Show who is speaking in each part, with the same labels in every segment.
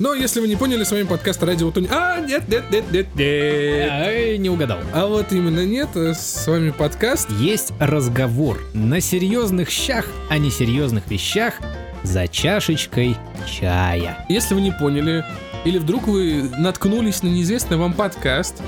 Speaker 1: Но если вы не поняли, с вами подкаст Радио Туни. А, нет, нет, нет, нет, нет.
Speaker 2: Ай, не угадал.
Speaker 1: А вот именно нет, э, с вами подкаст.
Speaker 2: Есть разговор на серьезных щах, а не серьезных вещах за чашечкой чая.
Speaker 1: Если вы не поняли, или вдруг вы наткнулись на неизвестный вам подкаст,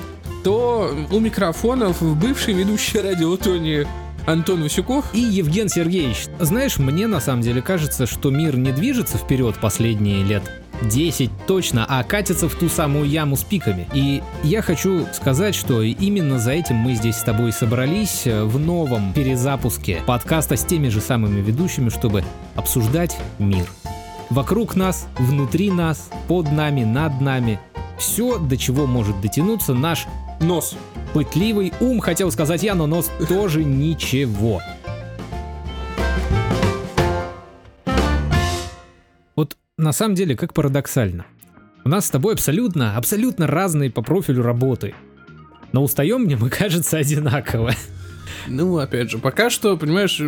Speaker 1: то у микрофонов бывший ведущий Радио Тони Антон Васюков.
Speaker 2: И Евген Сергеевич, знаешь, мне на самом деле кажется, что мир не движется вперед последние лет 10 точно, а катится в ту самую яму с пиками. И я хочу сказать, что именно за этим мы здесь с тобой собрались э, в новом перезапуске подкаста с теми же самыми ведущими, чтобы обсуждать мир. Вокруг нас, внутри нас, под нами, над нами. Все, до чего может дотянуться наш
Speaker 1: Нос.
Speaker 2: пытливый ум, хотел сказать я, но нос тоже ничего. На самом деле, как парадоксально. У нас с тобой абсолютно, абсолютно разные по профилю работы. Но устаем мне, мы, кажется, одинаково.
Speaker 1: Ну, опять же, пока что, понимаешь,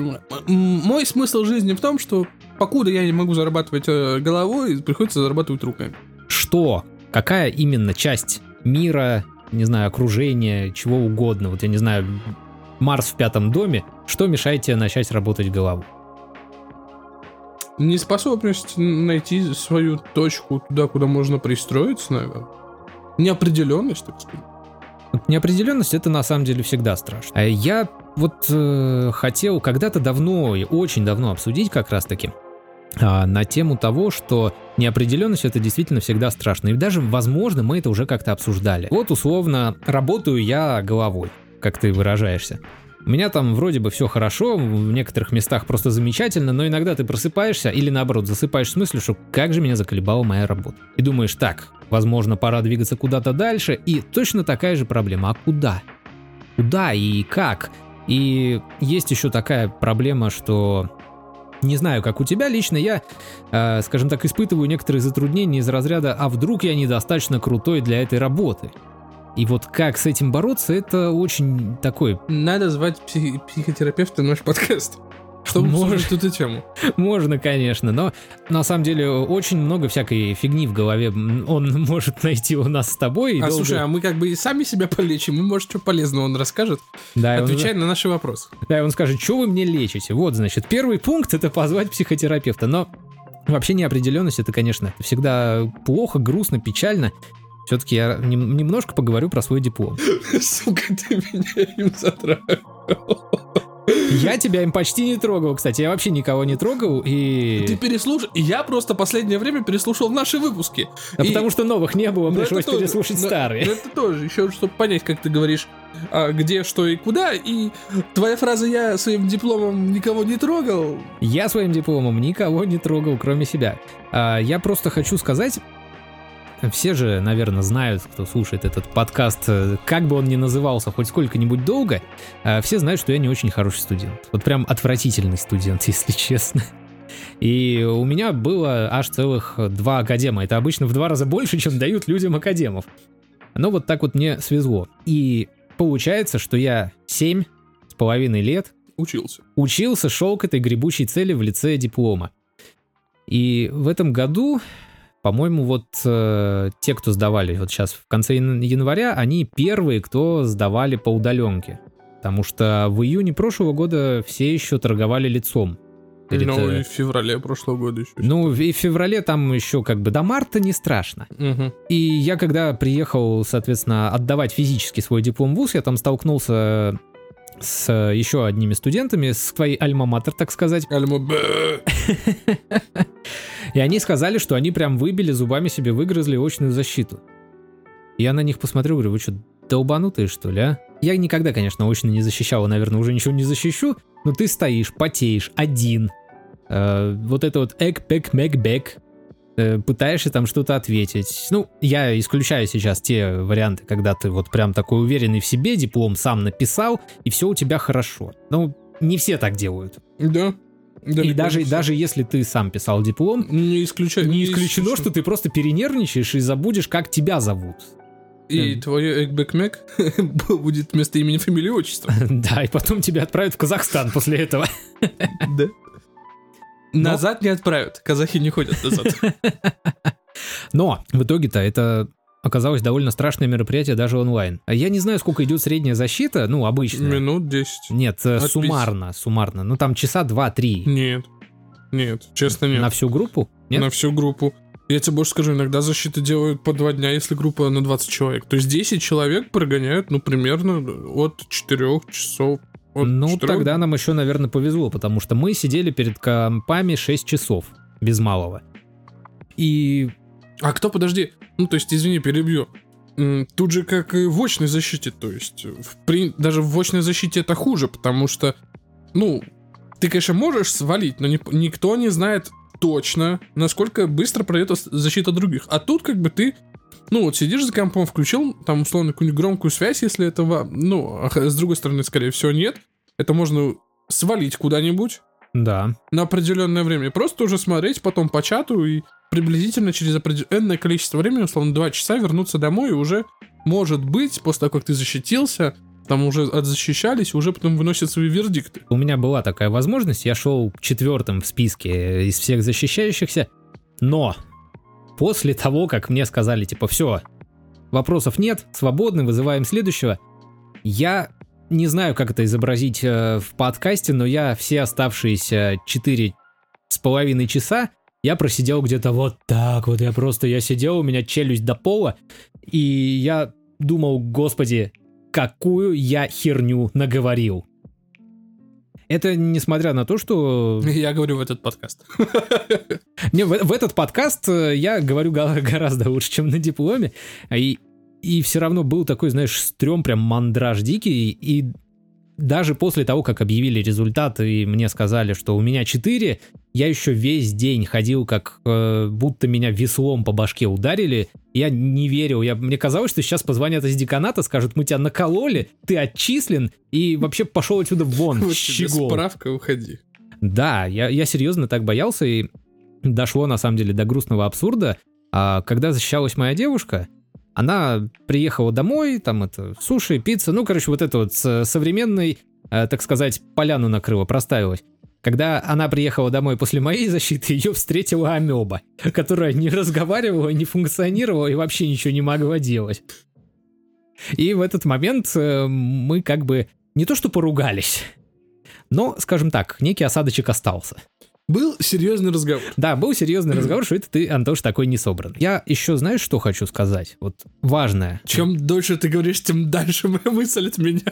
Speaker 1: мой смысл жизни в том, что покуда я не могу зарабатывать э, головой, приходится зарабатывать руками.
Speaker 2: Что? Какая именно часть мира, не знаю, окружения, чего угодно, вот я не знаю, Марс в пятом доме, что мешает тебе начать работать головой?
Speaker 1: Неспособность найти свою точку туда, куда можно пристроиться, наверное. Неопределенность, так сказать.
Speaker 2: Неопределенность это на самом деле всегда страшно. А я вот э, хотел когда-то давно и очень давно обсудить как раз таки а, на тему того, что неопределенность это действительно всегда страшно. И даже, возможно, мы это уже как-то обсуждали. Вот условно работаю я головой, как ты выражаешься. У меня там вроде бы все хорошо, в некоторых местах просто замечательно, но иногда ты просыпаешься или наоборот засыпаешь с мыслью, что как же меня заколебала моя работа. И думаешь, так, возможно, пора двигаться куда-то дальше, и точно такая же проблема, а куда? Куда и как? И есть еще такая проблема, что не знаю, как у тебя лично, я, э, скажем так, испытываю некоторые затруднения из разряда «а вдруг я недостаточно крутой для этой работы?» И вот как с этим бороться, это очень такой
Speaker 1: Надо звать психи- психотерапевта на наш подкаст. Чтобы обсуждать эту тему.
Speaker 2: Можно, конечно, но на самом деле очень много всякой фигни в голове он может найти у нас с тобой.
Speaker 1: А
Speaker 2: долго-
Speaker 1: слушай, а мы как бы и сами себя полечим, и может, что полезного он расскажет,
Speaker 2: да, и он-
Speaker 1: отвечая на наши вопросы.
Speaker 2: да, и он скажет, что вы мне лечите? Вот, значит, первый пункт это позвать психотерапевта, но вообще неопределенность это, конечно, всегда плохо, грустно, печально. Все-таки я нем- немножко поговорю про свой диплом.
Speaker 1: Сука, ты меня им затравил.
Speaker 2: Я тебя им почти не трогал, кстати, я вообще никого не трогал,
Speaker 1: Ты
Speaker 2: и...
Speaker 1: переслушал, и я просто последнее время переслушал наши выпуски.
Speaker 2: А
Speaker 1: И-
Speaker 2: потому что новых не было,
Speaker 1: Ну,
Speaker 2: пришлось
Speaker 1: тоже-
Speaker 2: переслушать
Speaker 1: ну,
Speaker 2: старые.
Speaker 1: ну, Это тоже, еще чтобы понять, как ты говоришь, а, где, что и куда. И твоя фраза «я своим дипломом никого не трогал».
Speaker 2: Я своим дипломом никого не трогал, кроме себя. А, я просто хочу сказать, все же, наверное, знают, кто слушает этот подкаст, э, как бы он ни назывался хоть сколько-нибудь долго, а, все знают, что я не очень хороший студент. Вот прям отвратительный студент, если честно. И у меня было аж целых два академа. Это обычно в два раза больше, чем дают людям академов. Но вот так вот мне свезло. И получается, что я семь с половиной лет
Speaker 1: Учился.
Speaker 2: учился шел к этой гребучей цели в лице диплома. И в этом году, по-моему, вот э, те, кто сдавали вот сейчас в конце ян- января, они первые, кто сдавали по удаленке. Потому что в июне прошлого года все еще торговали лицом. перед,
Speaker 1: Ну,
Speaker 2: э,
Speaker 1: и в феврале прошлого года еще.
Speaker 2: ну, и в феврале там еще как бы до марта не страшно.
Speaker 1: Мгм.
Speaker 2: И я когда приехал, соответственно, отдавать физически свой диплом в ВУЗ, я там столкнулся с еще одними студентами, с твоей альма-матер, так сказать.
Speaker 1: Альма бэ.
Speaker 2: И они сказали, что они прям выбили зубами себе, выгрызли очную защиту. Я на них посмотрел, говорю, вы что, долбанутые, что ли, а? Я никогда, конечно, очно не защищал, и, наверное, уже ничего не защищу, но ты стоишь, потеешь, один. Э, вот это вот эк пек мек бек э, пытаешься там что-то ответить. Ну, я исключаю сейчас те варианты, когда ты вот прям такой уверенный в себе, диплом сам написал, и все у тебя хорошо. Ну, не все так делают.
Speaker 1: Да.
Speaker 2: И
Speaker 1: Далеко
Speaker 2: даже,
Speaker 1: не все.
Speaker 2: даже если ты сам писал диплом,
Speaker 1: Не исключаю.
Speaker 2: не исключено, что ты просто перенервничаешь и забудешь, как тебя зовут.
Speaker 1: И твое экбэкмек будет вместо имени, фамилии, отчества.
Speaker 2: Да, и потом тебя отправят в Казахстан после этого.
Speaker 1: Да. Назад не отправят. Казахи не ходят назад.
Speaker 2: Но в итоге-то это оказалось довольно страшное мероприятие даже онлайн. Я не знаю, сколько идет средняя защита, ну, обычная.
Speaker 1: Минут 10.
Speaker 2: Нет, э,
Speaker 1: От
Speaker 2: суммарно, суммарно. Ну, там часа два-три.
Speaker 1: Нет. Нет, честно нет.
Speaker 2: На всю группу? Нет?
Speaker 1: На всю группу. Я тебе больше скажу, иногда защиты делают по два дня, если группа на 20 человек. То есть 10 человек прогоняют, ну, примерно от 4 часов. От
Speaker 2: ну,
Speaker 1: 4
Speaker 2: тогда нам еще, наверное, повезло, потому что мы сидели перед компами 6 часов, без малого. И
Speaker 1: А кто, подожди, ну, то есть, извини, перебью. Тут же как и в очной защите, то есть, в при- даже в очной защите это хуже, потому что, ну, ты, конечно, можешь свалить, но ни- никто не знает точно, насколько быстро пройдет защита других. А тут как бы ты, ну, вот сидишь за компом, включил там, условно, какую-нибудь громкую связь, если этого, ну, а с другой стороны, скорее всего, нет. Это можно свалить куда-нибудь,
Speaker 2: да,
Speaker 1: на определенное время. Просто уже смотреть потом по чату и приблизительно через определенное количество времени, условно, 2 часа вернуться домой и уже, может быть, после того, как ты защитился, там уже отзащищались, уже потом выносят свои вердикты.
Speaker 2: у меня была такая возможность, я шел четвертым в списке из всех защищающихся, но после того, как мне сказали, типа, все, вопросов нет, свободны, вызываем следующего, я не знаю, как это изобразить э, в подкасте, но я все оставшиеся четыре с половиной часа я просидел где-то вот так вот, я просто, я сидел, у меня челюсть до пола, и я думал, господи, какую я херню наговорил. Это несмотря на то, что...
Speaker 1: Я говорю в этот подкаст.
Speaker 2: Не, в, в этот подкаст э, я говорю гораздо лучше, чем на дипломе. И, и все равно был такой, знаешь, стрём, прям мандраж дикий. И даже после того, как объявили результаты и мне сказали, что у меня 4, я еще весь день ходил, как э, будто меня веслом по башке ударили. Я не верил. Я, мне казалось, что сейчас позвонят из деканата, скажут, мы тебя накололи, ты отчислен, и вообще пошел отсюда вон,
Speaker 1: Вот
Speaker 2: щегол.
Speaker 1: справка, уходи.
Speaker 2: Да, я, я серьезно так боялся, и дошло на самом деле до грустного абсурда. А когда защищалась моя девушка, она приехала домой, там это суши, пицца, ну, короче, вот это вот современной, э, так сказать, поляну накрыла, проставилась. Когда она приехала домой после моей защиты, ее встретила амеба, которая не разговаривала, не функционировала и вообще ничего не могла делать. И в этот момент э, мы как бы не то что поругались, но, скажем так, некий осадочек остался.
Speaker 1: Был серьезный разговор.
Speaker 2: Да, был серьезный разговор, что это ты, Антош, такой не собран. Я еще, знаешь, что хочу сказать? Вот важное.
Speaker 1: Чем дольше ты говоришь, тем дальше моя мысль от меня.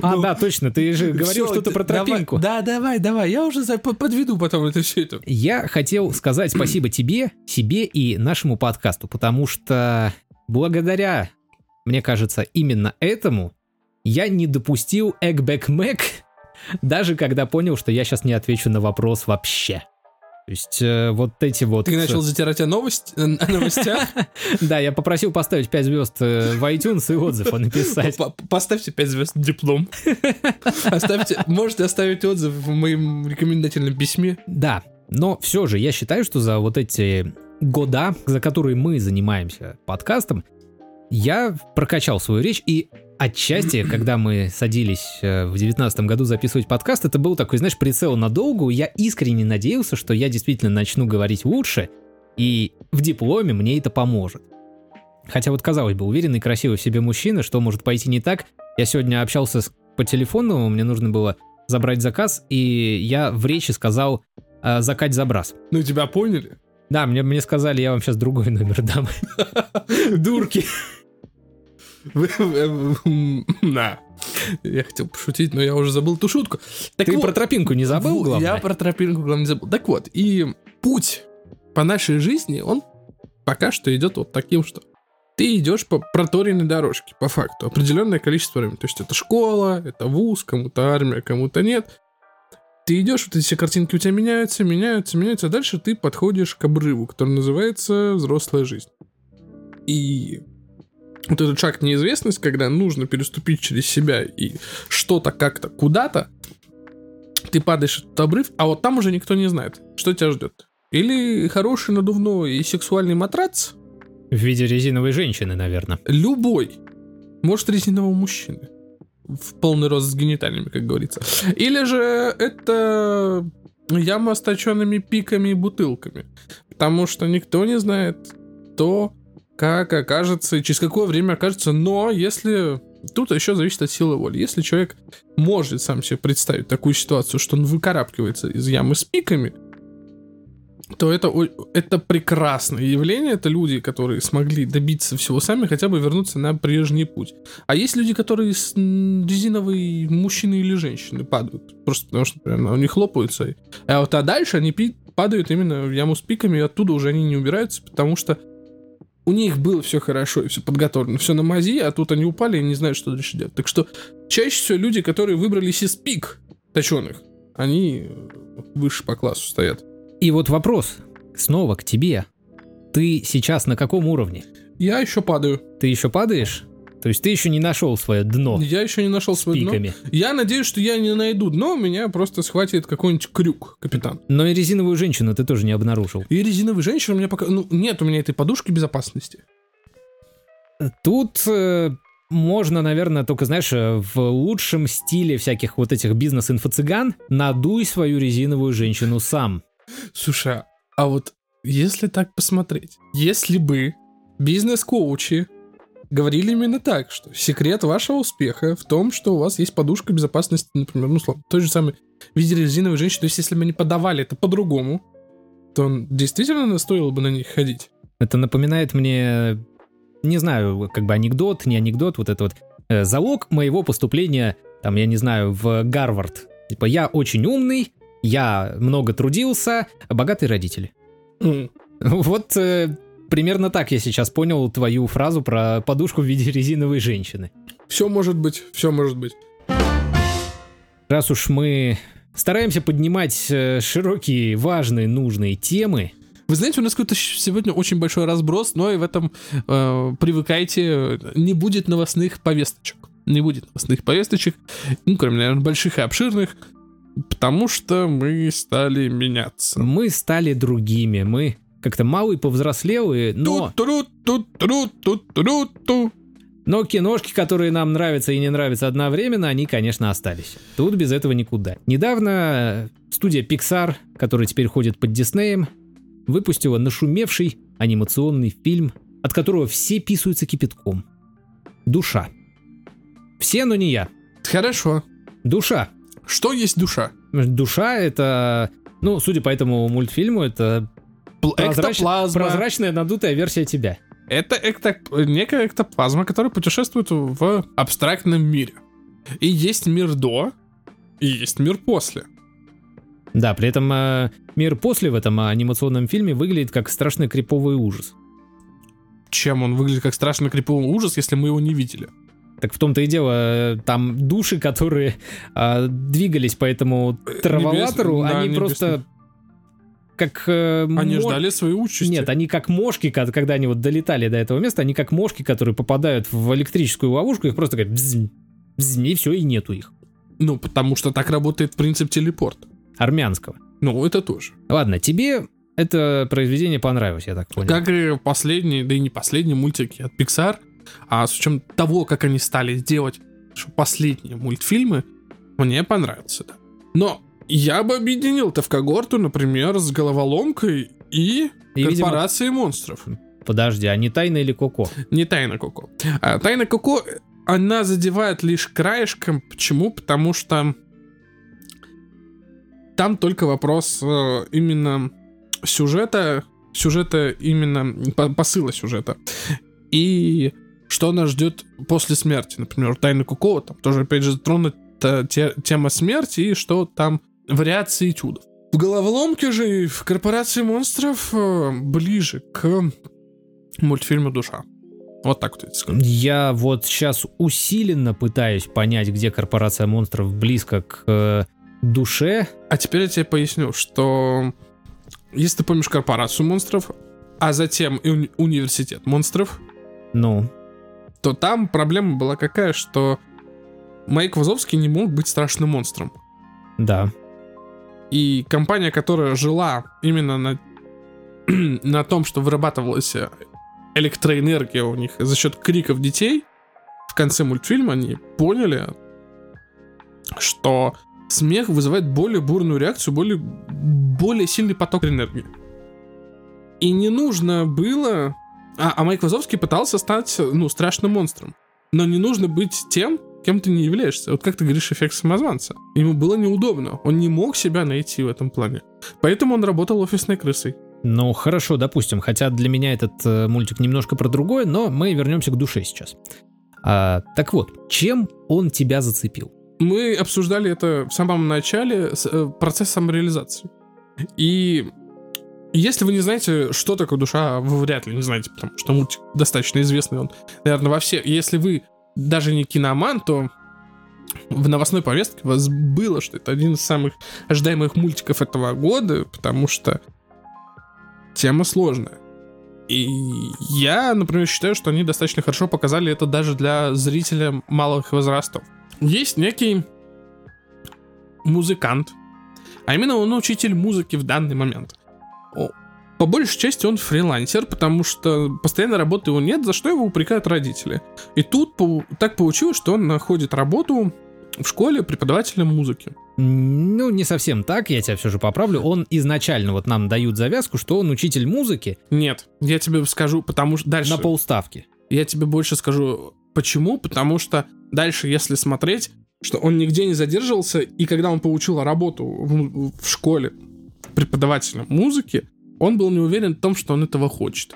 Speaker 2: А,
Speaker 1: Ну,
Speaker 2: да, точно, ты же говорил что-то про
Speaker 1: давай-
Speaker 2: тропинку.
Speaker 1: Да, давай, давай, я уже за- подведу потом это все это.
Speaker 2: Я хотел сказать спасибо тебе, себе и нашему подкасту, потому что благодаря, мне кажется, именно этому я не допустил Эгбэк Мэк, даже когда понял, что я сейчас не отвечу на вопрос вообще. То есть э, вот эти вот...
Speaker 1: Ты начал затирать о, новость, о новостях.
Speaker 2: Да, я попросил поставить 5 звезд э, в iTunes и отзыв написать.
Speaker 1: По- Поставьте 5 звезд диплом. Оставьте, можете оставить отзыв в моем рекомендательном письме.
Speaker 2: Да, но все же я считаю, что за вот эти года, за которые мы занимаемся подкастом, я прокачал свою речь и отчасти, когда мы садились э, в девятнадцатом году записывать подкаст, это был такой, знаешь, прицел надолго. Я искренне надеялся, что я действительно начну говорить лучше, и в дипломе мне это поможет. Хотя вот, казалось бы, уверенный, красивый в себе мужчина, что может пойти не так. Я сегодня общался с- по телефону, мне нужно было забрать заказ, и я в речи сказал э, «закать забрас».
Speaker 1: Ну, тебя поняли?
Speaker 2: Да, мне, мне сказали, я вам сейчас другой номер дам.
Speaker 1: Дурки. М, Да. Я хотел пошутить, но я уже забыл ту шутку. Так
Speaker 2: Ты
Speaker 1: вот,
Speaker 2: про тропинку не забыл, главное?
Speaker 1: Я про тропинку, главное, не забыл. Так вот, и путь по нашей жизни, он пока что идет вот таким, что ты идешь по проторенной дорожке, по факту, определенное количество времени. То есть это школа, это вуз, кому-то армия, кому-то нет. Ты идешь, вот эти все картинки у тебя меняются, меняются, меняются, а дальше ты подходишь к обрыву, который называется взрослая жизнь. И вот этот шаг неизвестность, когда нужно переступить через себя и что-то как-то куда-то, ты падаешь в этот обрыв, а вот там уже никто не знает, что тебя ждет. Или хороший надувной и сексуальный матрац,
Speaker 2: В виде резиновой женщины, наверное.
Speaker 1: любой, может резинового мужчины, в полный рост с гениталиями, как говорится. Или же это яма с точенными пиками и бутылками, потому что никто не знает кто как окажется через какое время окажется. Но если... Тут еще зависит от силы воли. Если человек может сам себе представить такую ситуацию, что он выкарабкивается из ямы с пиками, то это, это прекрасное явление. Это люди, которые смогли добиться всего сами, хотя бы вернуться на прежний путь. А есть люди, которые с резиновой мужчины или женщины падают. Просто потому что, у них хлопаются. А вот а дальше они падают именно в яму с пиками, и оттуда уже они не убираются, потому что у них было все хорошо и все подготовлено, все на мази, а тут они упали и не знают, что дальше делать. Так что чаще всего люди, которые выбрались из пик точеных, они выше по классу стоят.
Speaker 2: И вот вопрос снова к тебе. Ты сейчас на каком уровне?
Speaker 1: Я еще падаю.
Speaker 2: Ты еще падаешь? То есть ты еще не нашел свое дно.
Speaker 1: Я еще не нашел свое
Speaker 2: пиками.
Speaker 1: дно. Я надеюсь, что я не найду дно, меня просто схватит какой-нибудь крюк, капитан.
Speaker 2: Но и резиновую женщину ты тоже не обнаружил.
Speaker 1: И резиновую женщину у меня пока... Ну, нет у меня этой подушки безопасности.
Speaker 2: Тут э, можно, наверное, только, знаешь, э, в лучшем стиле всяких вот этих бизнес-инфо-цыган надуй свою резиновую женщину сам.
Speaker 1: Слушай, а вот если так посмотреть, если бы бизнес-коучи говорили именно так, что секрет вашего успеха в том, что у вас есть подушка безопасности, например, ну, словно, той же самой в виде резиновой женщины, то есть если бы они подавали это по-другому, то он действительно стоило бы на них ходить.
Speaker 2: Это напоминает мне, не знаю, как бы анекдот, не анекдот, вот это вот э, залог моего поступления, там, я не знаю, в Гарвард. Типа, я очень умный, я много трудился, богатые родители. Mm. Вот э, примерно так я сейчас понял твою фразу про подушку в виде резиновой женщины.
Speaker 1: Все может быть, все может быть.
Speaker 2: Раз уж мы стараемся поднимать э, широкие, важные, нужные темы,
Speaker 1: вы знаете, у нас какой-то сегодня очень большой разброс, но и в этом э, привыкайте, не будет новостных повесточек. Не будет новостных повесточек, ну, кроме, наверное, больших и обширных. Потому что мы стали меняться.
Speaker 2: Мы стали другими, мы как-то малый повзрослелые, но... Но киношки, которые нам нравятся и не нравятся одновременно, они, конечно, остались. Тут без этого никуда. Недавно студия Pixar, которая теперь ходит под Диснеем, выпустила нашумевший анимационный фильм, от которого все писаются кипятком. Душа. Все, но не я.
Speaker 1: Хорошо.
Speaker 2: Душа.
Speaker 1: Что есть душа?
Speaker 2: Душа это, ну, судя по этому мультфильму, это прозрач... прозрачная надутая версия тебя.
Speaker 1: Это экто... некая эктоплазма, которая путешествует в абстрактном мире. И есть мир до, и есть мир после.
Speaker 2: Да, при этом э, мир после в этом анимационном фильме выглядит как страшный криповый ужас.
Speaker 1: Чем он выглядит как страшный криповый ужас, если мы его не видели?
Speaker 2: Так в том-то и дело, э, там души, которые э, двигались по этому траволатору, Небес... они да, просто как... Э,
Speaker 1: они мо... ждали своей участи.
Speaker 2: Нет, они как мошки, когда они вот долетали до этого места, они как мошки, которые попадают в электрическую ловушку, их просто как бззь, и все, и нету их.
Speaker 1: Ну, потому что так работает принцип телепорта.
Speaker 2: Армянского.
Speaker 1: Ну, это тоже.
Speaker 2: Ладно, тебе это произведение понравилось, я так понял.
Speaker 1: Как и последние, да и не последние мультики от Pixar, а с учетом того, как они стали делать последние мультфильмы, мне понравился, да. Но я бы объединил это в когорту, например, с головоломкой и, и корпорацией видимо... монстров.
Speaker 2: Подожди, а не Тайна или Коко?
Speaker 1: Не Тайна Коко. А, Тайна Коко, она задевает лишь краешком. Почему? Потому что там только вопрос э, именно сюжета, сюжета именно посыла сюжета. И что нас ждет после смерти. Например, Тайны Куко, там тоже, опять же, затронута те, тема смерти и что там вариации чудов. В головоломке же в корпорации монстров э, ближе к мультфильму «Душа». Вот так вот я скажу.
Speaker 2: Я вот сейчас усиленно пытаюсь понять, где корпорация монстров близко к э, душе.
Speaker 1: А теперь я тебе поясню, что если ты помнишь корпорацию монстров, а затем и уни- университет монстров,
Speaker 2: ну,
Speaker 1: то там проблема была какая, что Майк Вазовский не мог быть страшным монстром.
Speaker 2: Да.
Speaker 1: И компания, которая жила именно на, на том, что вырабатывалась электроэнергия у них за счет криков детей, в конце мультфильма они поняли, что смех вызывает более бурную реакцию, более, более сильный поток энергии. И не нужно было А, а Майк Вазовский пытался стать, ну, страшным монстром. Но не нужно быть тем, кем ты не являешься. Вот как ты говоришь, эффект самозванца. Ему было неудобно. Он не мог себя найти в этом плане. Поэтому он работал офисной крысой.
Speaker 2: Ну, хорошо, допустим. Хотя для меня этот э, мультик немножко про другое, но мы вернемся к душе сейчас. А, так вот, чем он тебя зацепил?
Speaker 1: Мы обсуждали это в самом начале, с, э, процесс самореализации. И если вы не знаете, что такое душа, вы вряд ли не знаете, потому что мультик достаточно известный, он, наверное, во все. Если вы даже не киноман, то в новостной повестке вас было, что это один из самых ожидаемых мультиков этого года, потому что тема сложная. И я, например, считаю, что они достаточно хорошо показали это даже для зрителя малых возрастов. Есть некий музыкант, а именно он учитель музыки в данный момент. По большей части он фрилансер, потому что постоянной работы его нет, за что его упрекают родители. И тут так получилось, что он находит работу в школе преподавателем музыки.
Speaker 2: Ну, не совсем так, я тебя все же поправлю. Он изначально, вот нам дают завязку, что он учитель музыки.
Speaker 1: Нет, я тебе скажу, потому что дальше...
Speaker 2: На полставки.
Speaker 1: Я тебе больше скажу, почему, потому что дальше, если смотреть, что он нигде не задерживался, и когда он получил работу в, в школе преподавателем музыки, он был не уверен в том, что он этого хочет.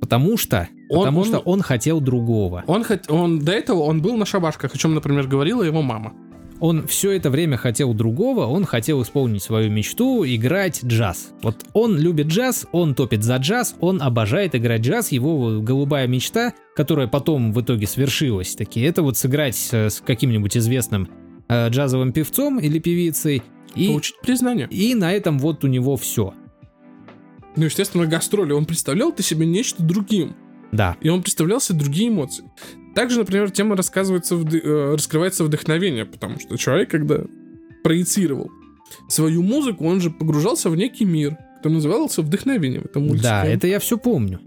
Speaker 2: Потому что, он, потому он, что он хотел другого.
Speaker 1: Он, хот, он до этого он был на шабашках, о чем, например, говорила его мама.
Speaker 2: Он все это время хотел другого, он хотел исполнить свою мечту, играть джаз. Вот он любит джаз, он топит за джаз, он обожает играть джаз, его голубая мечта, которая потом в итоге свершилась, таки, это вот сыграть с каким-нибудь известным э, джазовым певцом или певицей.
Speaker 1: И, Получить признание.
Speaker 2: И на этом вот у него все.
Speaker 1: Ну, естественно, гастроли. Он представлял ты себе нечто другим.
Speaker 2: Да.
Speaker 1: И он представлял себе другие эмоции. Также, например, тема рассказывается. Э, раскрывается вдохновение, потому что человек, когда проецировал свою музыку, он же погружался в некий мир, который назывался вдохновением. Это мультик.
Speaker 2: Да, это я все помню.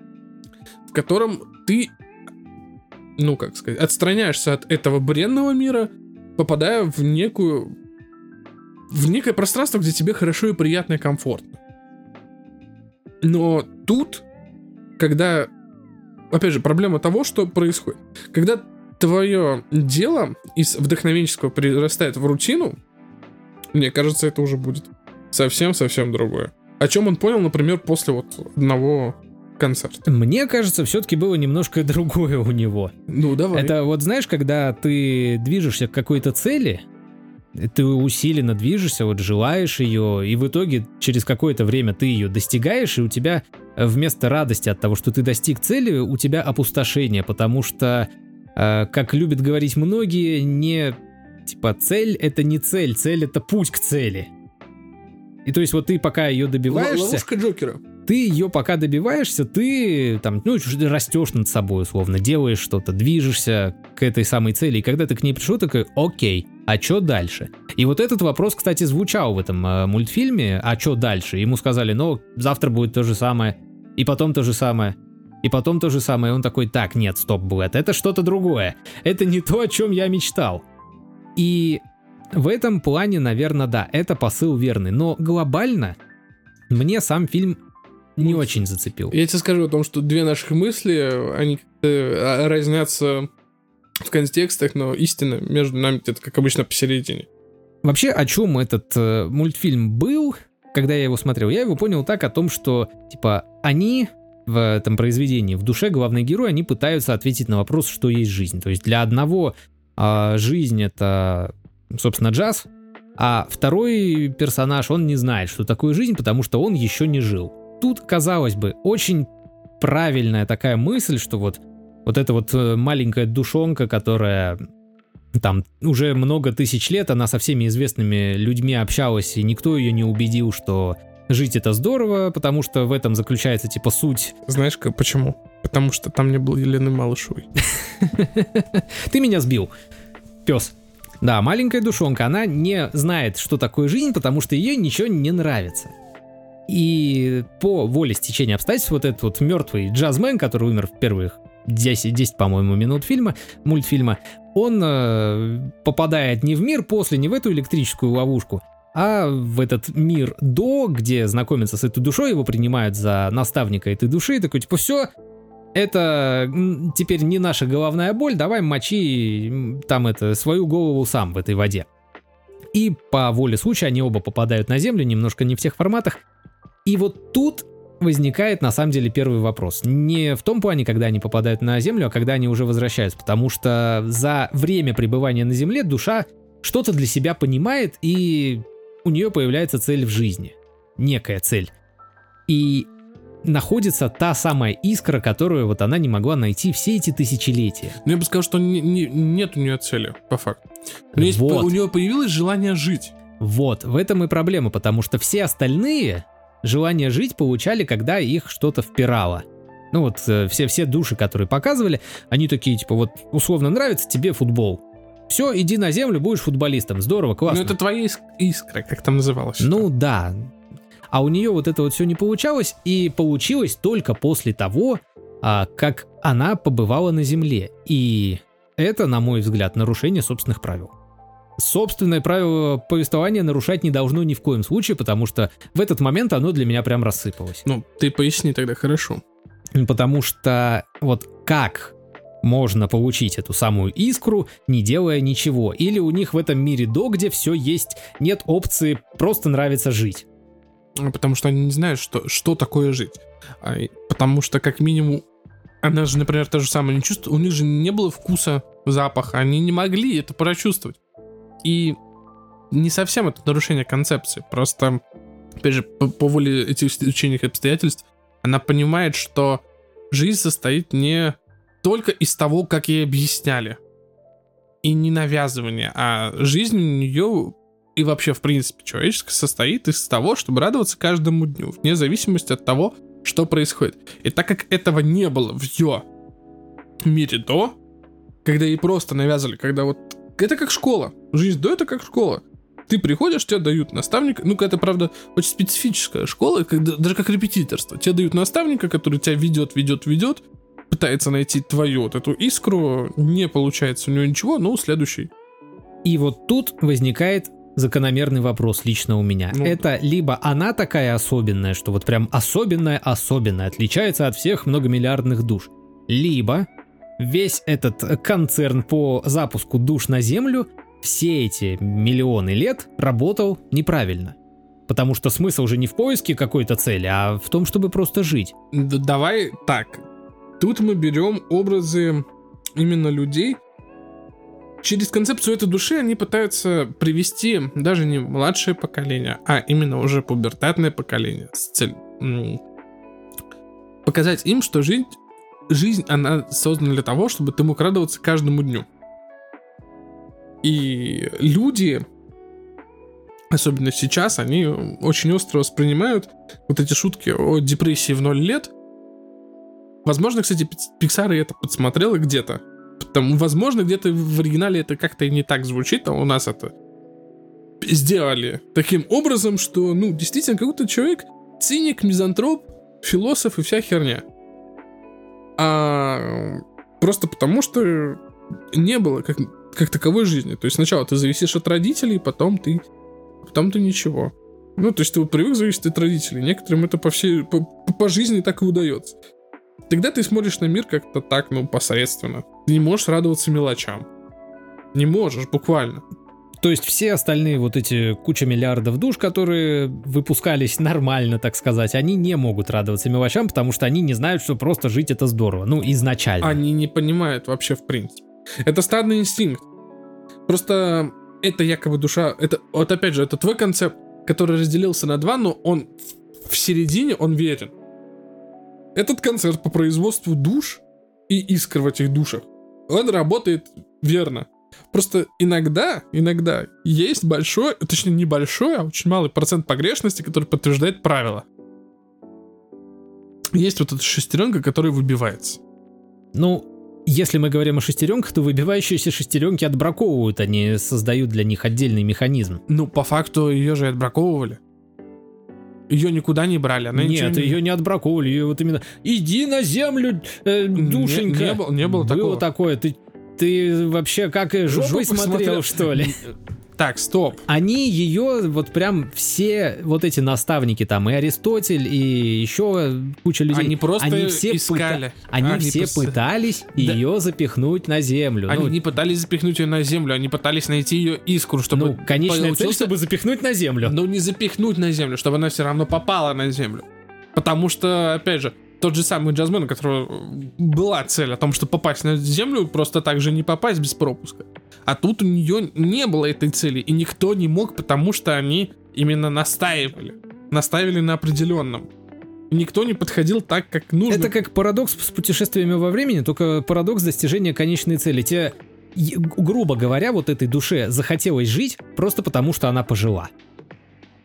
Speaker 1: В котором ты, ну как сказать, отстраняешься от этого бренного мира, попадая в некую в некое пространство, где тебе хорошо и приятно и комфортно. Но тут, когда, опять же, проблема того, что происходит. Когда твое дело из вдохновенческого перерастает в рутину, мне кажется, это уже будет совсем-совсем другое. О чем он понял, например, после вот одного концерта.
Speaker 2: Мне кажется, все-таки было немножко другое у него.
Speaker 1: Ну, давай.
Speaker 2: Это вот знаешь, когда ты движешься к какой-то цели, ты усиленно движешься, вот желаешь ее, и в итоге через какое-то время ты ее достигаешь, и у тебя э, вместо радости от того, что ты достиг цели, у тебя опустошение, потому что, э, как любят говорить многие, не типа цель это не цель, цель это путь к цели. И то есть вот ты пока ее добиваешься...
Speaker 1: Ловушка Джокера.
Speaker 2: Ты ее пока добиваешься, ты там, ну, растешь над собой, условно, делаешь что-то, движешься к этой самой цели, и когда ты к ней пришел, такой, окей, а что дальше? И вот этот вопрос, кстати, звучал в этом э, мультфильме, а что дальше? Ему сказали, ну, завтра будет то же самое, и потом то же самое, и потом то же самое. И он такой, так, нет, стоп, Блэд, это что-то другое. Это не то, о чем я мечтал. И в этом плане, наверное, да, это посыл верный. Но глобально мне сам фильм не очень зацепил.
Speaker 1: Я тебе скажу о том, что две наших мысли, они а, разнятся в контекстах, но истина между нами где-то, как обычно, посередине.
Speaker 2: Вообще, о чем этот э, мультфильм был, когда я его смотрел? Я его понял так о том, что, типа, они в этом произведении, в душе главный герой, они пытаются ответить на вопрос, что есть жизнь. То есть для одного э, жизнь это, собственно, джаз, а второй персонаж, он не знает, что такое жизнь, потому что он еще не жил. Тут, казалось бы, очень правильная такая мысль, что вот, вот эта вот э, маленькая душонка, которая там уже много тысяч лет, она со всеми известными людьми общалась, и никто ее не убедил, что жить это здорово, потому что в этом заключается типа суть.
Speaker 1: Знаешь как, почему? Потому что там не было Елены Малышевой.
Speaker 2: Ты меня сбил, пес. Да, маленькая душонка, она не знает, что такое жизнь, потому что ее ничего не нравится. И по воле стечения обстоятельств вот этот вот мертвый джазмен, который умер в первых 10, 10 по-моему, минут фильма, мультфильма, он э, попадает не в мир после, не в эту электрическую ловушку, а в этот мир до, где знакомится с этой душой, его принимают за наставника этой души, и такой, типа, все, это теперь не наша головная боль, давай мочи там это свою голову сам в этой воде. И по воле случая они оба попадают на землю, немножко не в тех форматах. И вот тут возникает на самом деле первый вопрос. Не в том плане, когда они попадают на землю, а когда они уже возвращаются. Потому что за время пребывания на земле душа что-то для себя понимает, и у нее появляется цель в жизни. Некая цель. И находится та самая искра, которую вот она не могла найти все эти тысячелетия.
Speaker 1: Ну, я бы сказал, что не- не- нет у нее цели, по факту. Нее есть-
Speaker 2: Вот.
Speaker 1: у нее появилось желание жить.
Speaker 2: Вот, в этом и проблема, потому что все остальные желание жить получали, когда их что-то впирало. Ну вот э, все, все души, которые показывали, они такие, типа, вот условно нравится тебе футбол. Все, иди на землю, будешь футболистом. Здорово, классно.
Speaker 1: Ну, это твоя иск- искра, как там называлось.
Speaker 2: Ну да. А у нее вот это вот все не получалось, и получилось только после того, а, как она побывала на Земле. И это, на мой взгляд, нарушение собственных правил. Собственное правило повествования нарушать не должно ни в коем случае, потому что в этот момент оно для меня прям рассыпалось.
Speaker 1: Ну, ты поясни тогда, хорошо.
Speaker 2: Потому что вот как можно получить эту самую искру, не делая ничего? Или у них в этом мире до, где все есть, нет опции просто нравится жить?
Speaker 1: Ну, Потому что они не знают, что, что такое жить. А, потому что, как минимум, она же, например, то же самое не чувствует. У них же не было вкуса, запаха. Они не могли это прочувствовать. И не совсем это нарушение концепции. Просто, опять же, по, по воле этих стеченных обстоятельств, она понимает, что жизнь состоит не только из того, как ей объясняли. И не навязывание, а жизнь у нее и вообще, в принципе, человеческое состоит из того, чтобы радоваться каждому дню, вне зависимости от того, что происходит. И так как этого не было в ее мире до, когда ей просто навязывали, когда вот... Это как школа. Жизнь до это как школа. Ты приходишь, тебе дают наставника. Ну, это, правда, очень специфическая школа, когда, даже как репетиторство. Тебе дают наставника, который тебя ведет, ведет, ведет, пытается найти твою вот эту искру, не получается у него ничего, ну, следующий.
Speaker 2: И вот тут возникает закономерный вопрос лично у меня.
Speaker 1: Ну.
Speaker 2: Это либо она такая особенная, что вот прям особенная-особенная, отличается от всех многомиллиардных душ, либо весь этот концерн по запуску душ на Землю все эти миллионы лет работал неправильно. Потому что смысл уже не в поиске какой-то цели, а в том, чтобы просто жить.
Speaker 1: Давай так. Тут мы берем образы именно людей. Через концепцию этой души они пытаются привести даже не младшее поколение, а именно уже пубертатное поколение с целью показать им, что жить, жизнь, она создана для того, чтобы ты мог радоваться каждому дню. И люди, особенно сейчас, они очень остро воспринимают вот эти шутки о депрессии в ноль лет. Возможно, кстати, Pixar это подсмотрела где-то. Потому, возможно, где-то в оригинале это как-то и не так звучит, а у нас это сделали таким образом, что, ну, действительно, какой-то человек циник, мизантроп, философ и вся херня. А просто потому, что не было как, как таковой жизни. То есть сначала ты зависишь от родителей, потом ты, потом ты ничего. Ну, то есть ты вот привык зависеть от родителей. Некоторым это по всей, по, по- жизни так и удается. Тогда ты смотришь на мир как-то так, ну, посредственно. Ты не можешь радоваться мелочам. Не можешь, буквально.
Speaker 2: То есть все остальные вот эти куча миллиардов душ, которые выпускались нормально, так сказать, они не могут радоваться мелочам, потому что они не знают, что просто жить это здорово. Ну, изначально.
Speaker 1: Они не понимают вообще в принципе. Это стадный инстинкт. Просто это якобы душа. Это, вот опять же, это твой концепт, который разделился на два, но он в- середине, он верен. Этот концерт по производству душ и искр в этих душах, он работает верно. Просто иногда, иногда есть большой, точнее небольшой, а очень малый процент погрешности, который подтверждает правило. Есть вот эта шестеренка, которая выбивается.
Speaker 2: Ну, если мы говорим о шестеренках, то выбивающиеся шестеренки отбраковывают, они создают для них отдельный механизм.
Speaker 1: Ну, по факту ее же отбраковывали. Ее никуда не брали. Она
Speaker 2: Нет,
Speaker 1: не-
Speaker 2: ее не отбраковывали, ее вот именно «Иди на землю, э, душенька».
Speaker 1: не было- не было такого.
Speaker 2: такое. Ты, ты вообще как жопой смотрел, что ли?
Speaker 1: Так, стоп.
Speaker 2: Они ее вот прям все вот эти наставники там и Аристотель и еще куча людей.
Speaker 1: Они просто
Speaker 2: они все
Speaker 1: искали.
Speaker 2: пыта- Они,
Speaker 1: Они
Speaker 2: все
Speaker 1: пос-
Speaker 2: пытались
Speaker 1: Да.
Speaker 2: ее запихнуть на землю.
Speaker 1: Они
Speaker 2: ну,
Speaker 1: не пытались запихнуть ее на землю, они пытались найти ее искру, чтобы
Speaker 2: ну, конечная цель,
Speaker 1: получился-
Speaker 2: чтобы запихнуть на землю.
Speaker 1: но не запихнуть на землю, чтобы она все равно попала на землю. Потому что, опять же, тот же самый джазмен, у которого была цель о том, что попасть на землю, просто так же не попасть без пропуска. А тут у нее не было этой цели, и никто не мог, потому что они именно настаивали. Настаивали на определенном. Никто не подходил так, как нужно.
Speaker 2: Это как парадокс с путешествиями во времени, только парадокс достижения конечной цели. Тебе, грубо говоря, вот этой душе захотелось жить просто потому, что она пожила.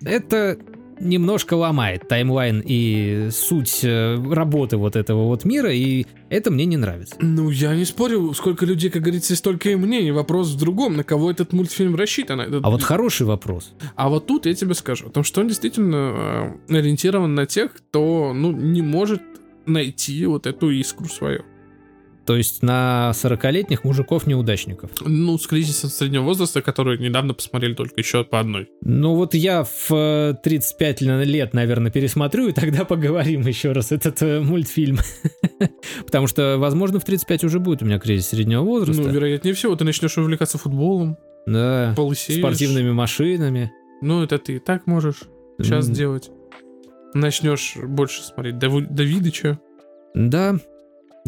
Speaker 2: Это немножко ломает таймлайн и суть э, работы вот этого вот мира, и это мне не нравится.
Speaker 1: Ну, я не спорю, сколько людей, как говорится, столько и мнений. Вопрос в другом, на кого этот мультфильм рассчитан. Этот-
Speaker 2: А вот хороший вопрос.
Speaker 1: А вот тут я тебе скажу, о том, что он действительно э, ориентирован на тех, кто, ну, не может найти вот эту искру свою.
Speaker 2: То есть на 40-летних мужиков-неудачников.
Speaker 1: Ну, с кризисом среднего возраста, который недавно посмотрели только еще по одной.
Speaker 2: Ну вот я в э, 35 лет, наверное, пересмотрю, и тогда поговорим еще раз этот э, мультфильм. Потому что, возможно, в 35 уже будет у меня кризис среднего возраста.
Speaker 1: Ну, вероятнее всего, ты начнешь увлекаться футболом,
Speaker 2: Да,
Speaker 1: полысеешь.
Speaker 2: спортивными машинами.
Speaker 1: Ну, это ты и так можешь сейчас
Speaker 2: М,
Speaker 1: делать. Начнешь больше смотреть Давидыча,
Speaker 2: Да,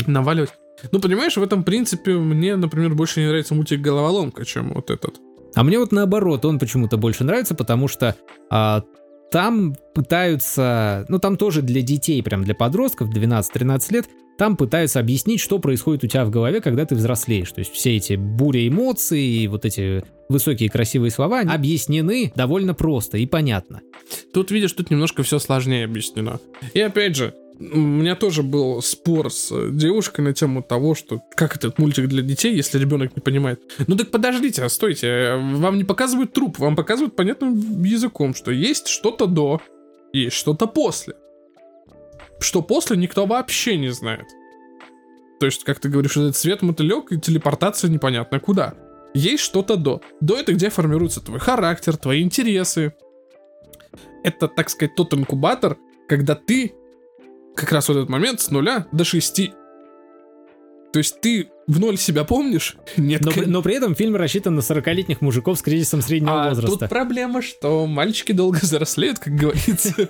Speaker 1: наваливать. Ну, понимаешь, в этом принципе мне, например, больше не нравится мультик «Головоломка», чем вот этот.
Speaker 2: а мне вот наоборот, он почему-то больше нравится, потому что а, там пытаются, ну там тоже для детей, прям для подростков, 12-13 лет, там пытаются объяснить, что происходит у тебя в голове, когда ты взрослеешь. То есть все эти бури эмоций и вот эти высокие красивые слова объяснены довольно просто и понятно.
Speaker 1: Тут, видишь, тут немножко все сложнее объяснено. И опять же, у меня тоже был спор с э, девушкой на тему того, что как этот мультик для детей, если ребенок не понимает. Ну так подождите, а стойте, э, вам не показывают труп, вам показывают понятным языком, что есть что-то до, есть что-то после. Что после никто вообще не знает. То есть, как ты говоришь, этот свет мотылек и телепортация непонятно куда. Есть что-то до. До это где формируется твой характер, твои интересы, это, так сказать, тот инкубатор, когда ты как раз в этот момент с нуля до 6. То есть ты в ноль себя помнишь? Нет,
Speaker 2: Но, но при этом фильм рассчитан на 40-летних мужиков с кризисом среднего
Speaker 1: а
Speaker 2: возраста.
Speaker 1: тут проблема, что мальчики долго взрослеют, как говорится.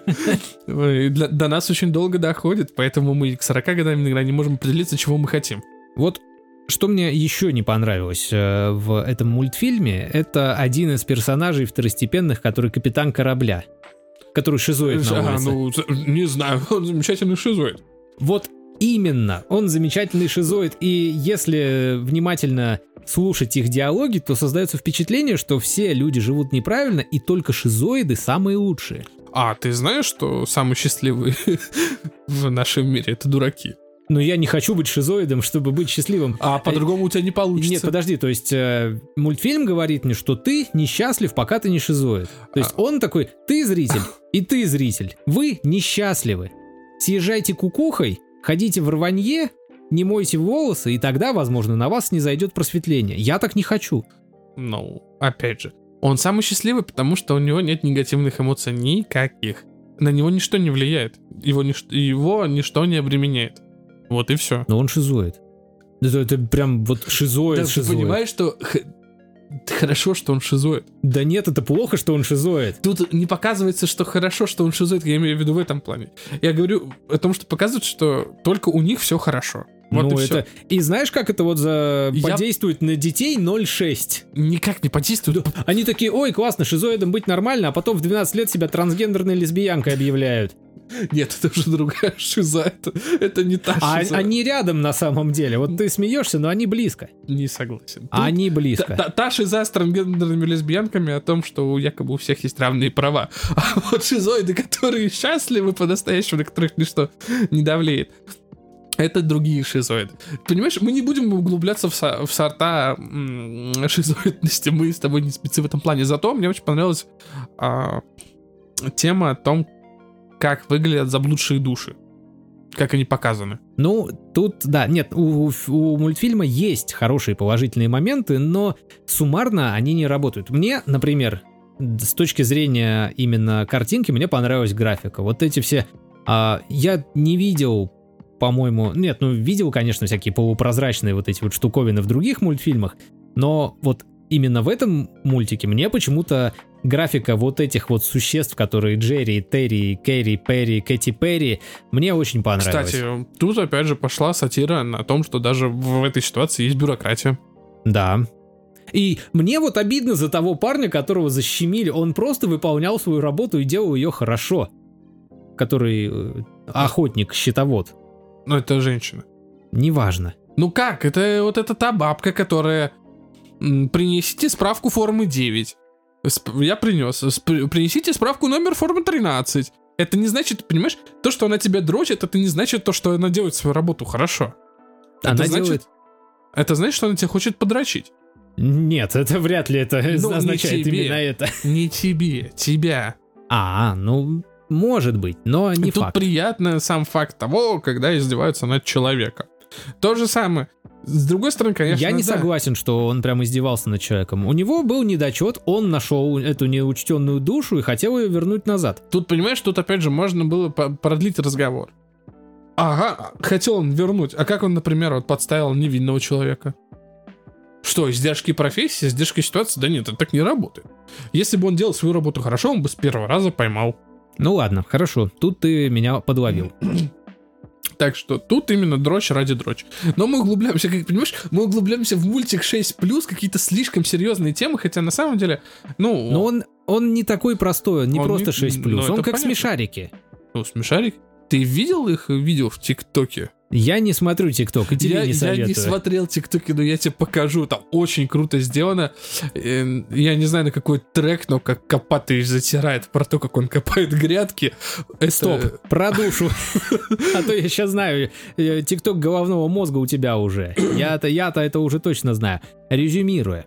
Speaker 1: До нас очень долго доходит, поэтому мы к 40 годам иногда не можем определиться, чего мы хотим.
Speaker 2: Вот что мне еще не понравилось э, в этом мультфильме, это один из персонажей второстепенных, который капитан корабля, который шизоид на
Speaker 1: А,
Speaker 2: улице.
Speaker 1: ну, з- не знаю, он замечательный шизоид.
Speaker 2: Вот именно, он замечательный шизоид, и если внимательно слушать их диалоги, то создается впечатление, что все люди живут неправильно, и только шизоиды самые лучшие.
Speaker 1: А, ты знаешь, что самые счастливые в нашем мире это дураки?
Speaker 2: Но я не хочу быть шизоидом, чтобы быть счастливым.
Speaker 1: А по-другому у тебя не получится.
Speaker 2: Нет, подожди, то есть э, мультфильм говорит мне, что ты несчастлив, пока ты не шизоид. То есть
Speaker 1: А.
Speaker 2: он такой, ты зритель, и ты зритель, вы несчастливы. Съезжайте кукухой, ходите в рванье, не мойте волосы, и тогда, возможно, на вас не зайдет просветление. Я так не хочу.
Speaker 1: Ну, опять же, он самый счастливый, потому что у него нет негативных эмоций никаких. На него ничто не влияет. Его, нич- его ничто не обременяет. Вот и все.
Speaker 2: Но он шизоид. Это, это прям вот шизоид,
Speaker 1: ты
Speaker 2: шизоид.
Speaker 1: понимаешь, что х- хорошо, что он шизоид.
Speaker 2: Да нет, это плохо, что он шизоид.
Speaker 1: Тут не показывается, что хорошо, что он шизоид, я имею в виду в этом плане. Я говорю о том, что показывает, что только у них все хорошо. Вот
Speaker 2: ну,
Speaker 1: и все.
Speaker 2: это... И знаешь, как это вот за...
Speaker 1: Я-
Speaker 2: подействует на детей 0,6?
Speaker 1: Никак не подействует.
Speaker 2: Они такие, ой, классно, шизоидом быть нормально, а потом в 12 лет себя трансгендерной лесбиянкой объявляют.
Speaker 1: Нет, это уже другая шиза. Это, это не та
Speaker 2: А
Speaker 1: шиза.
Speaker 2: они рядом на самом деле. Вот ты смеешься, но они близко.
Speaker 1: Не согласен.
Speaker 2: А они
Speaker 1: Та,
Speaker 2: близко.
Speaker 1: та- та шиза с трансгендерными лесбиянками о том, что у якобы у всех есть равные права. А вот шизоиды, которые счастливы по-настоящему, на которых ничто не давлеет, это другие шизоиды. Понимаешь, мы не будем углубляться в, со- в сорта м, шизоидности, мы с тобой не спецы в этом плане. Зато мне очень понравилась а, тема о том, как выглядят заблудшие души. как они показаны.
Speaker 2: Ну, тут, да, нет, у, у мультфильма есть хорошие положительные моменты, но суммарно они не работают. Мне, например, с точки зрения именно картинки, мне понравилась графика. Вот эти все... А, я не видел, по-моему... Нет, ну, видел, конечно, всякие полупрозрачные вот эти вот штуковины в других мультфильмах, но вот именно в этом мультике мне почему-то графика вот этих вот существ, которые Джерри, Терри, Кэрри, Перри, Кэти Перри, мне очень понравилось.
Speaker 1: Кстати, тут опять же пошла сатира на том, что даже в этой ситуации есть бюрократия.
Speaker 2: Да. И мне вот обидно за того парня, которого защемили. Он просто выполнял свою работу и делал ее хорошо. Который э, охотник, щитовод.
Speaker 1: Но это женщина.
Speaker 2: Неважно.
Speaker 1: Ну как? Это вот это та бабка, которая... Принесите справку формы 9. Я принес. Принесите справку номер формы 13. Это не значит, понимаешь, то, что она тебя дрочит, это не значит то, что она делает свою работу хорошо.
Speaker 2: Она
Speaker 1: это значит,
Speaker 2: делает...
Speaker 1: это значит, что она тебя хочет подрочить.
Speaker 2: Нет, это вряд ли это
Speaker 1: Ну, не
Speaker 2: означает
Speaker 1: тебе.
Speaker 2: именно это.
Speaker 1: Не тебе, тебя.
Speaker 2: А, ну, может быть, но не
Speaker 1: Тут
Speaker 2: факт.
Speaker 1: приятно сам факт того, когда издеваются над человеком. То же самое. С другой стороны, конечно,
Speaker 2: Я не
Speaker 1: да.
Speaker 2: согласен, что он прям издевался над человеком. У него был недочет, он нашел эту неучтенную душу и хотел ее вернуть назад.
Speaker 1: Тут, понимаешь, тут опять же можно было продлить разговор. Ага, хотел он вернуть. А как он, например, вот подставил невинного человека? Что, издержки профессии, издержки ситуации? Да нет, это так не работает. Если бы он делал свою работу хорошо, он бы с первого раза поймал.
Speaker 2: Ну ладно, хорошо, тут ты меня подловил.
Speaker 1: Так что тут именно дрочь ради дрочь. Но мы углубляемся, как понимаешь, мы углубляемся в мультик 6+, какие-то слишком серьезные темы, хотя на самом деле, ну,
Speaker 2: Но он, он не такой простой, он не
Speaker 1: Он
Speaker 2: просто
Speaker 1: не-
Speaker 2: 6
Speaker 1: ну,
Speaker 2: он как
Speaker 1: понятно.
Speaker 2: смешарики.
Speaker 1: ну, смешарик. Ты видел их видео в ТикТоке?
Speaker 2: Я не смотрю ТикТок, и тебе
Speaker 1: я,
Speaker 2: не
Speaker 1: я
Speaker 2: советую.
Speaker 1: не смотрел ТикТоки, но я тебе покажу. Там очень круто сделано. Э, Я не знаю, на какой трек, но как Копатый затирает про то, как он копает грядки. Это-
Speaker 2: Стоп, про душу. А то я сейчас знаю, э, ТикТок головного мозга у тебя уже. Я-то, я-то это уже точно знаю. Резюмируя,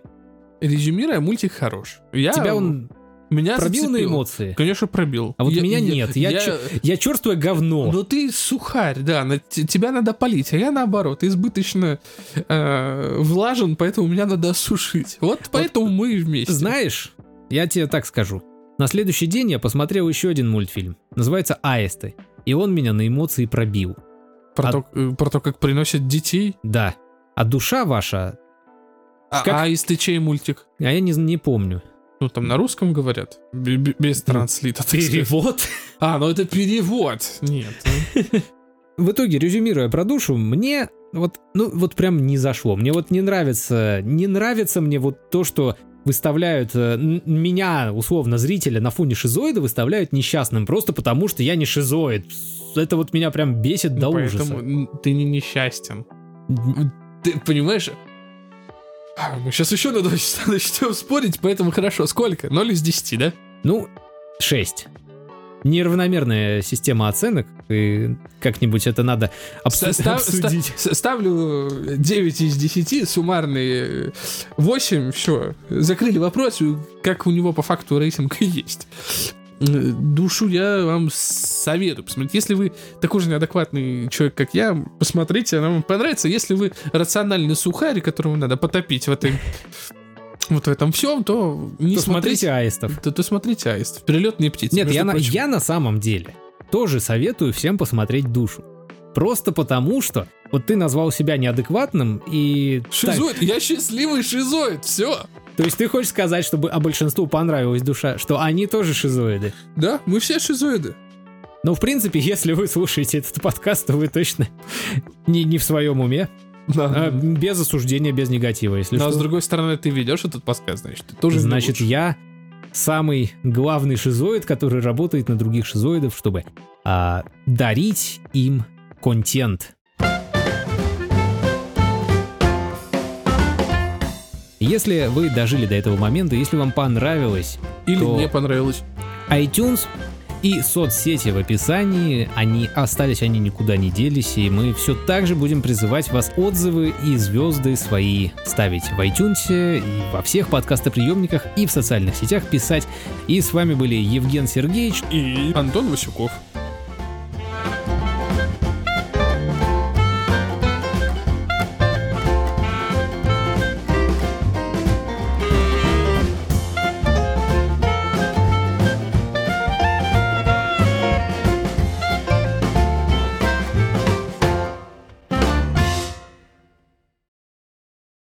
Speaker 1: Резюмируя, мультик хорош. Я,
Speaker 2: тебя он
Speaker 1: меня
Speaker 2: пробил на
Speaker 1: зацепил.
Speaker 2: эмоции?
Speaker 1: Конечно, пробил.
Speaker 2: А вот
Speaker 1: Я-
Speaker 2: меня
Speaker 1: я-
Speaker 2: нет. Я, чё- я черствое говно.
Speaker 1: Ну ты сухарь, да, на- тебя надо полить, а я наоборот, избыточно э, влажен, поэтому меня надо осушить. Вот поэтому мы и вместе.
Speaker 2: Знаешь, я тебе так скажу. На следующий день я посмотрел еще один мультфильм. Называется «Аисты». И он меня на эмоции пробил.
Speaker 1: Про,
Speaker 2: а-
Speaker 1: то, э, про то, как приносят детей.
Speaker 2: Да. А душа ваша,
Speaker 1: А,
Speaker 2: Как-
Speaker 1: а из ты чей мультик?
Speaker 2: а я не, не помню.
Speaker 1: Ну, там на русском говорят, б- без транслита. так сказать.
Speaker 2: Перевод?
Speaker 1: А, ну это перевод. Нет. ну.
Speaker 2: В итоге, резюмируя про душу, мне вот, ну, вот прям не зашло. Мне вот не нравится, не нравится мне вот то, что выставляют э, меня, условно, зрителя на фоне шизоида выставляют несчастным, просто потому что я не шизоид. Это вот меня прям бесит до
Speaker 1: Поэтому
Speaker 2: ужаса.
Speaker 1: м, ты не несчастен. Ты понимаешь? А, Мы сейчас еще на два часа начнем спорить, поэтому хорошо. Сколько? 0 из 10, да?
Speaker 2: Ну, 6. Неравномерная система оценок, и как-нибудь это надо обсу-
Speaker 1: Ста-
Speaker 2: обсудить.
Speaker 1: ста- ставлю 9 из 10, суммарные 8, все. Закрыли вопрос, как у него по факту рейтинг и есть. Душу я вам советую посмотреть. Если вы такой же неадекватный человек, как я, посмотрите, она вам понравится. Если вы рациональный сухарь, которого надо потопить в этой вот в этом всем, то не
Speaker 2: То
Speaker 1: смотрите,
Speaker 2: смотрите аистов.
Speaker 1: то, то смотрите аист. Перелетные птицы.
Speaker 2: Нет, я на, я на самом деле тоже советую всем посмотреть душу. Просто потому, что вот ты назвал себя неадекватным и... так,
Speaker 1: Шизоид, я счастливый шизоид, все.
Speaker 2: то есть ты хочешь сказать, чтобы а большинству понравилась душа, что они тоже шизоиды?
Speaker 1: Да, мы все шизоиды.
Speaker 2: Ну, в принципе, если вы слушаете этот подкаст, то вы точно не, не в своем уме.
Speaker 1: Да.
Speaker 2: А, без осуждения, без негатива, если
Speaker 1: Но
Speaker 2: что.
Speaker 1: с другой стороны, ты ведешь этот подкаст, значит, ты тоже
Speaker 2: Значит,
Speaker 1: лучше.
Speaker 2: я самый главный шизоид, который работает на других шизоидов, чтобы а, дарить им контент. Если вы дожили до этого момента, если вам понравилось
Speaker 1: Или
Speaker 2: то-
Speaker 1: мне понравилось.
Speaker 2: iTunes и соцсети в описании, они остались, они никуда не делись, и мы все так же будем призывать вас отзывы и звезды свои ставить в iTunes, и во всех подкастоприемниках, и в социальных сетях писать. И с вами были Евген Сергеевич.
Speaker 1: И Антон Васюков.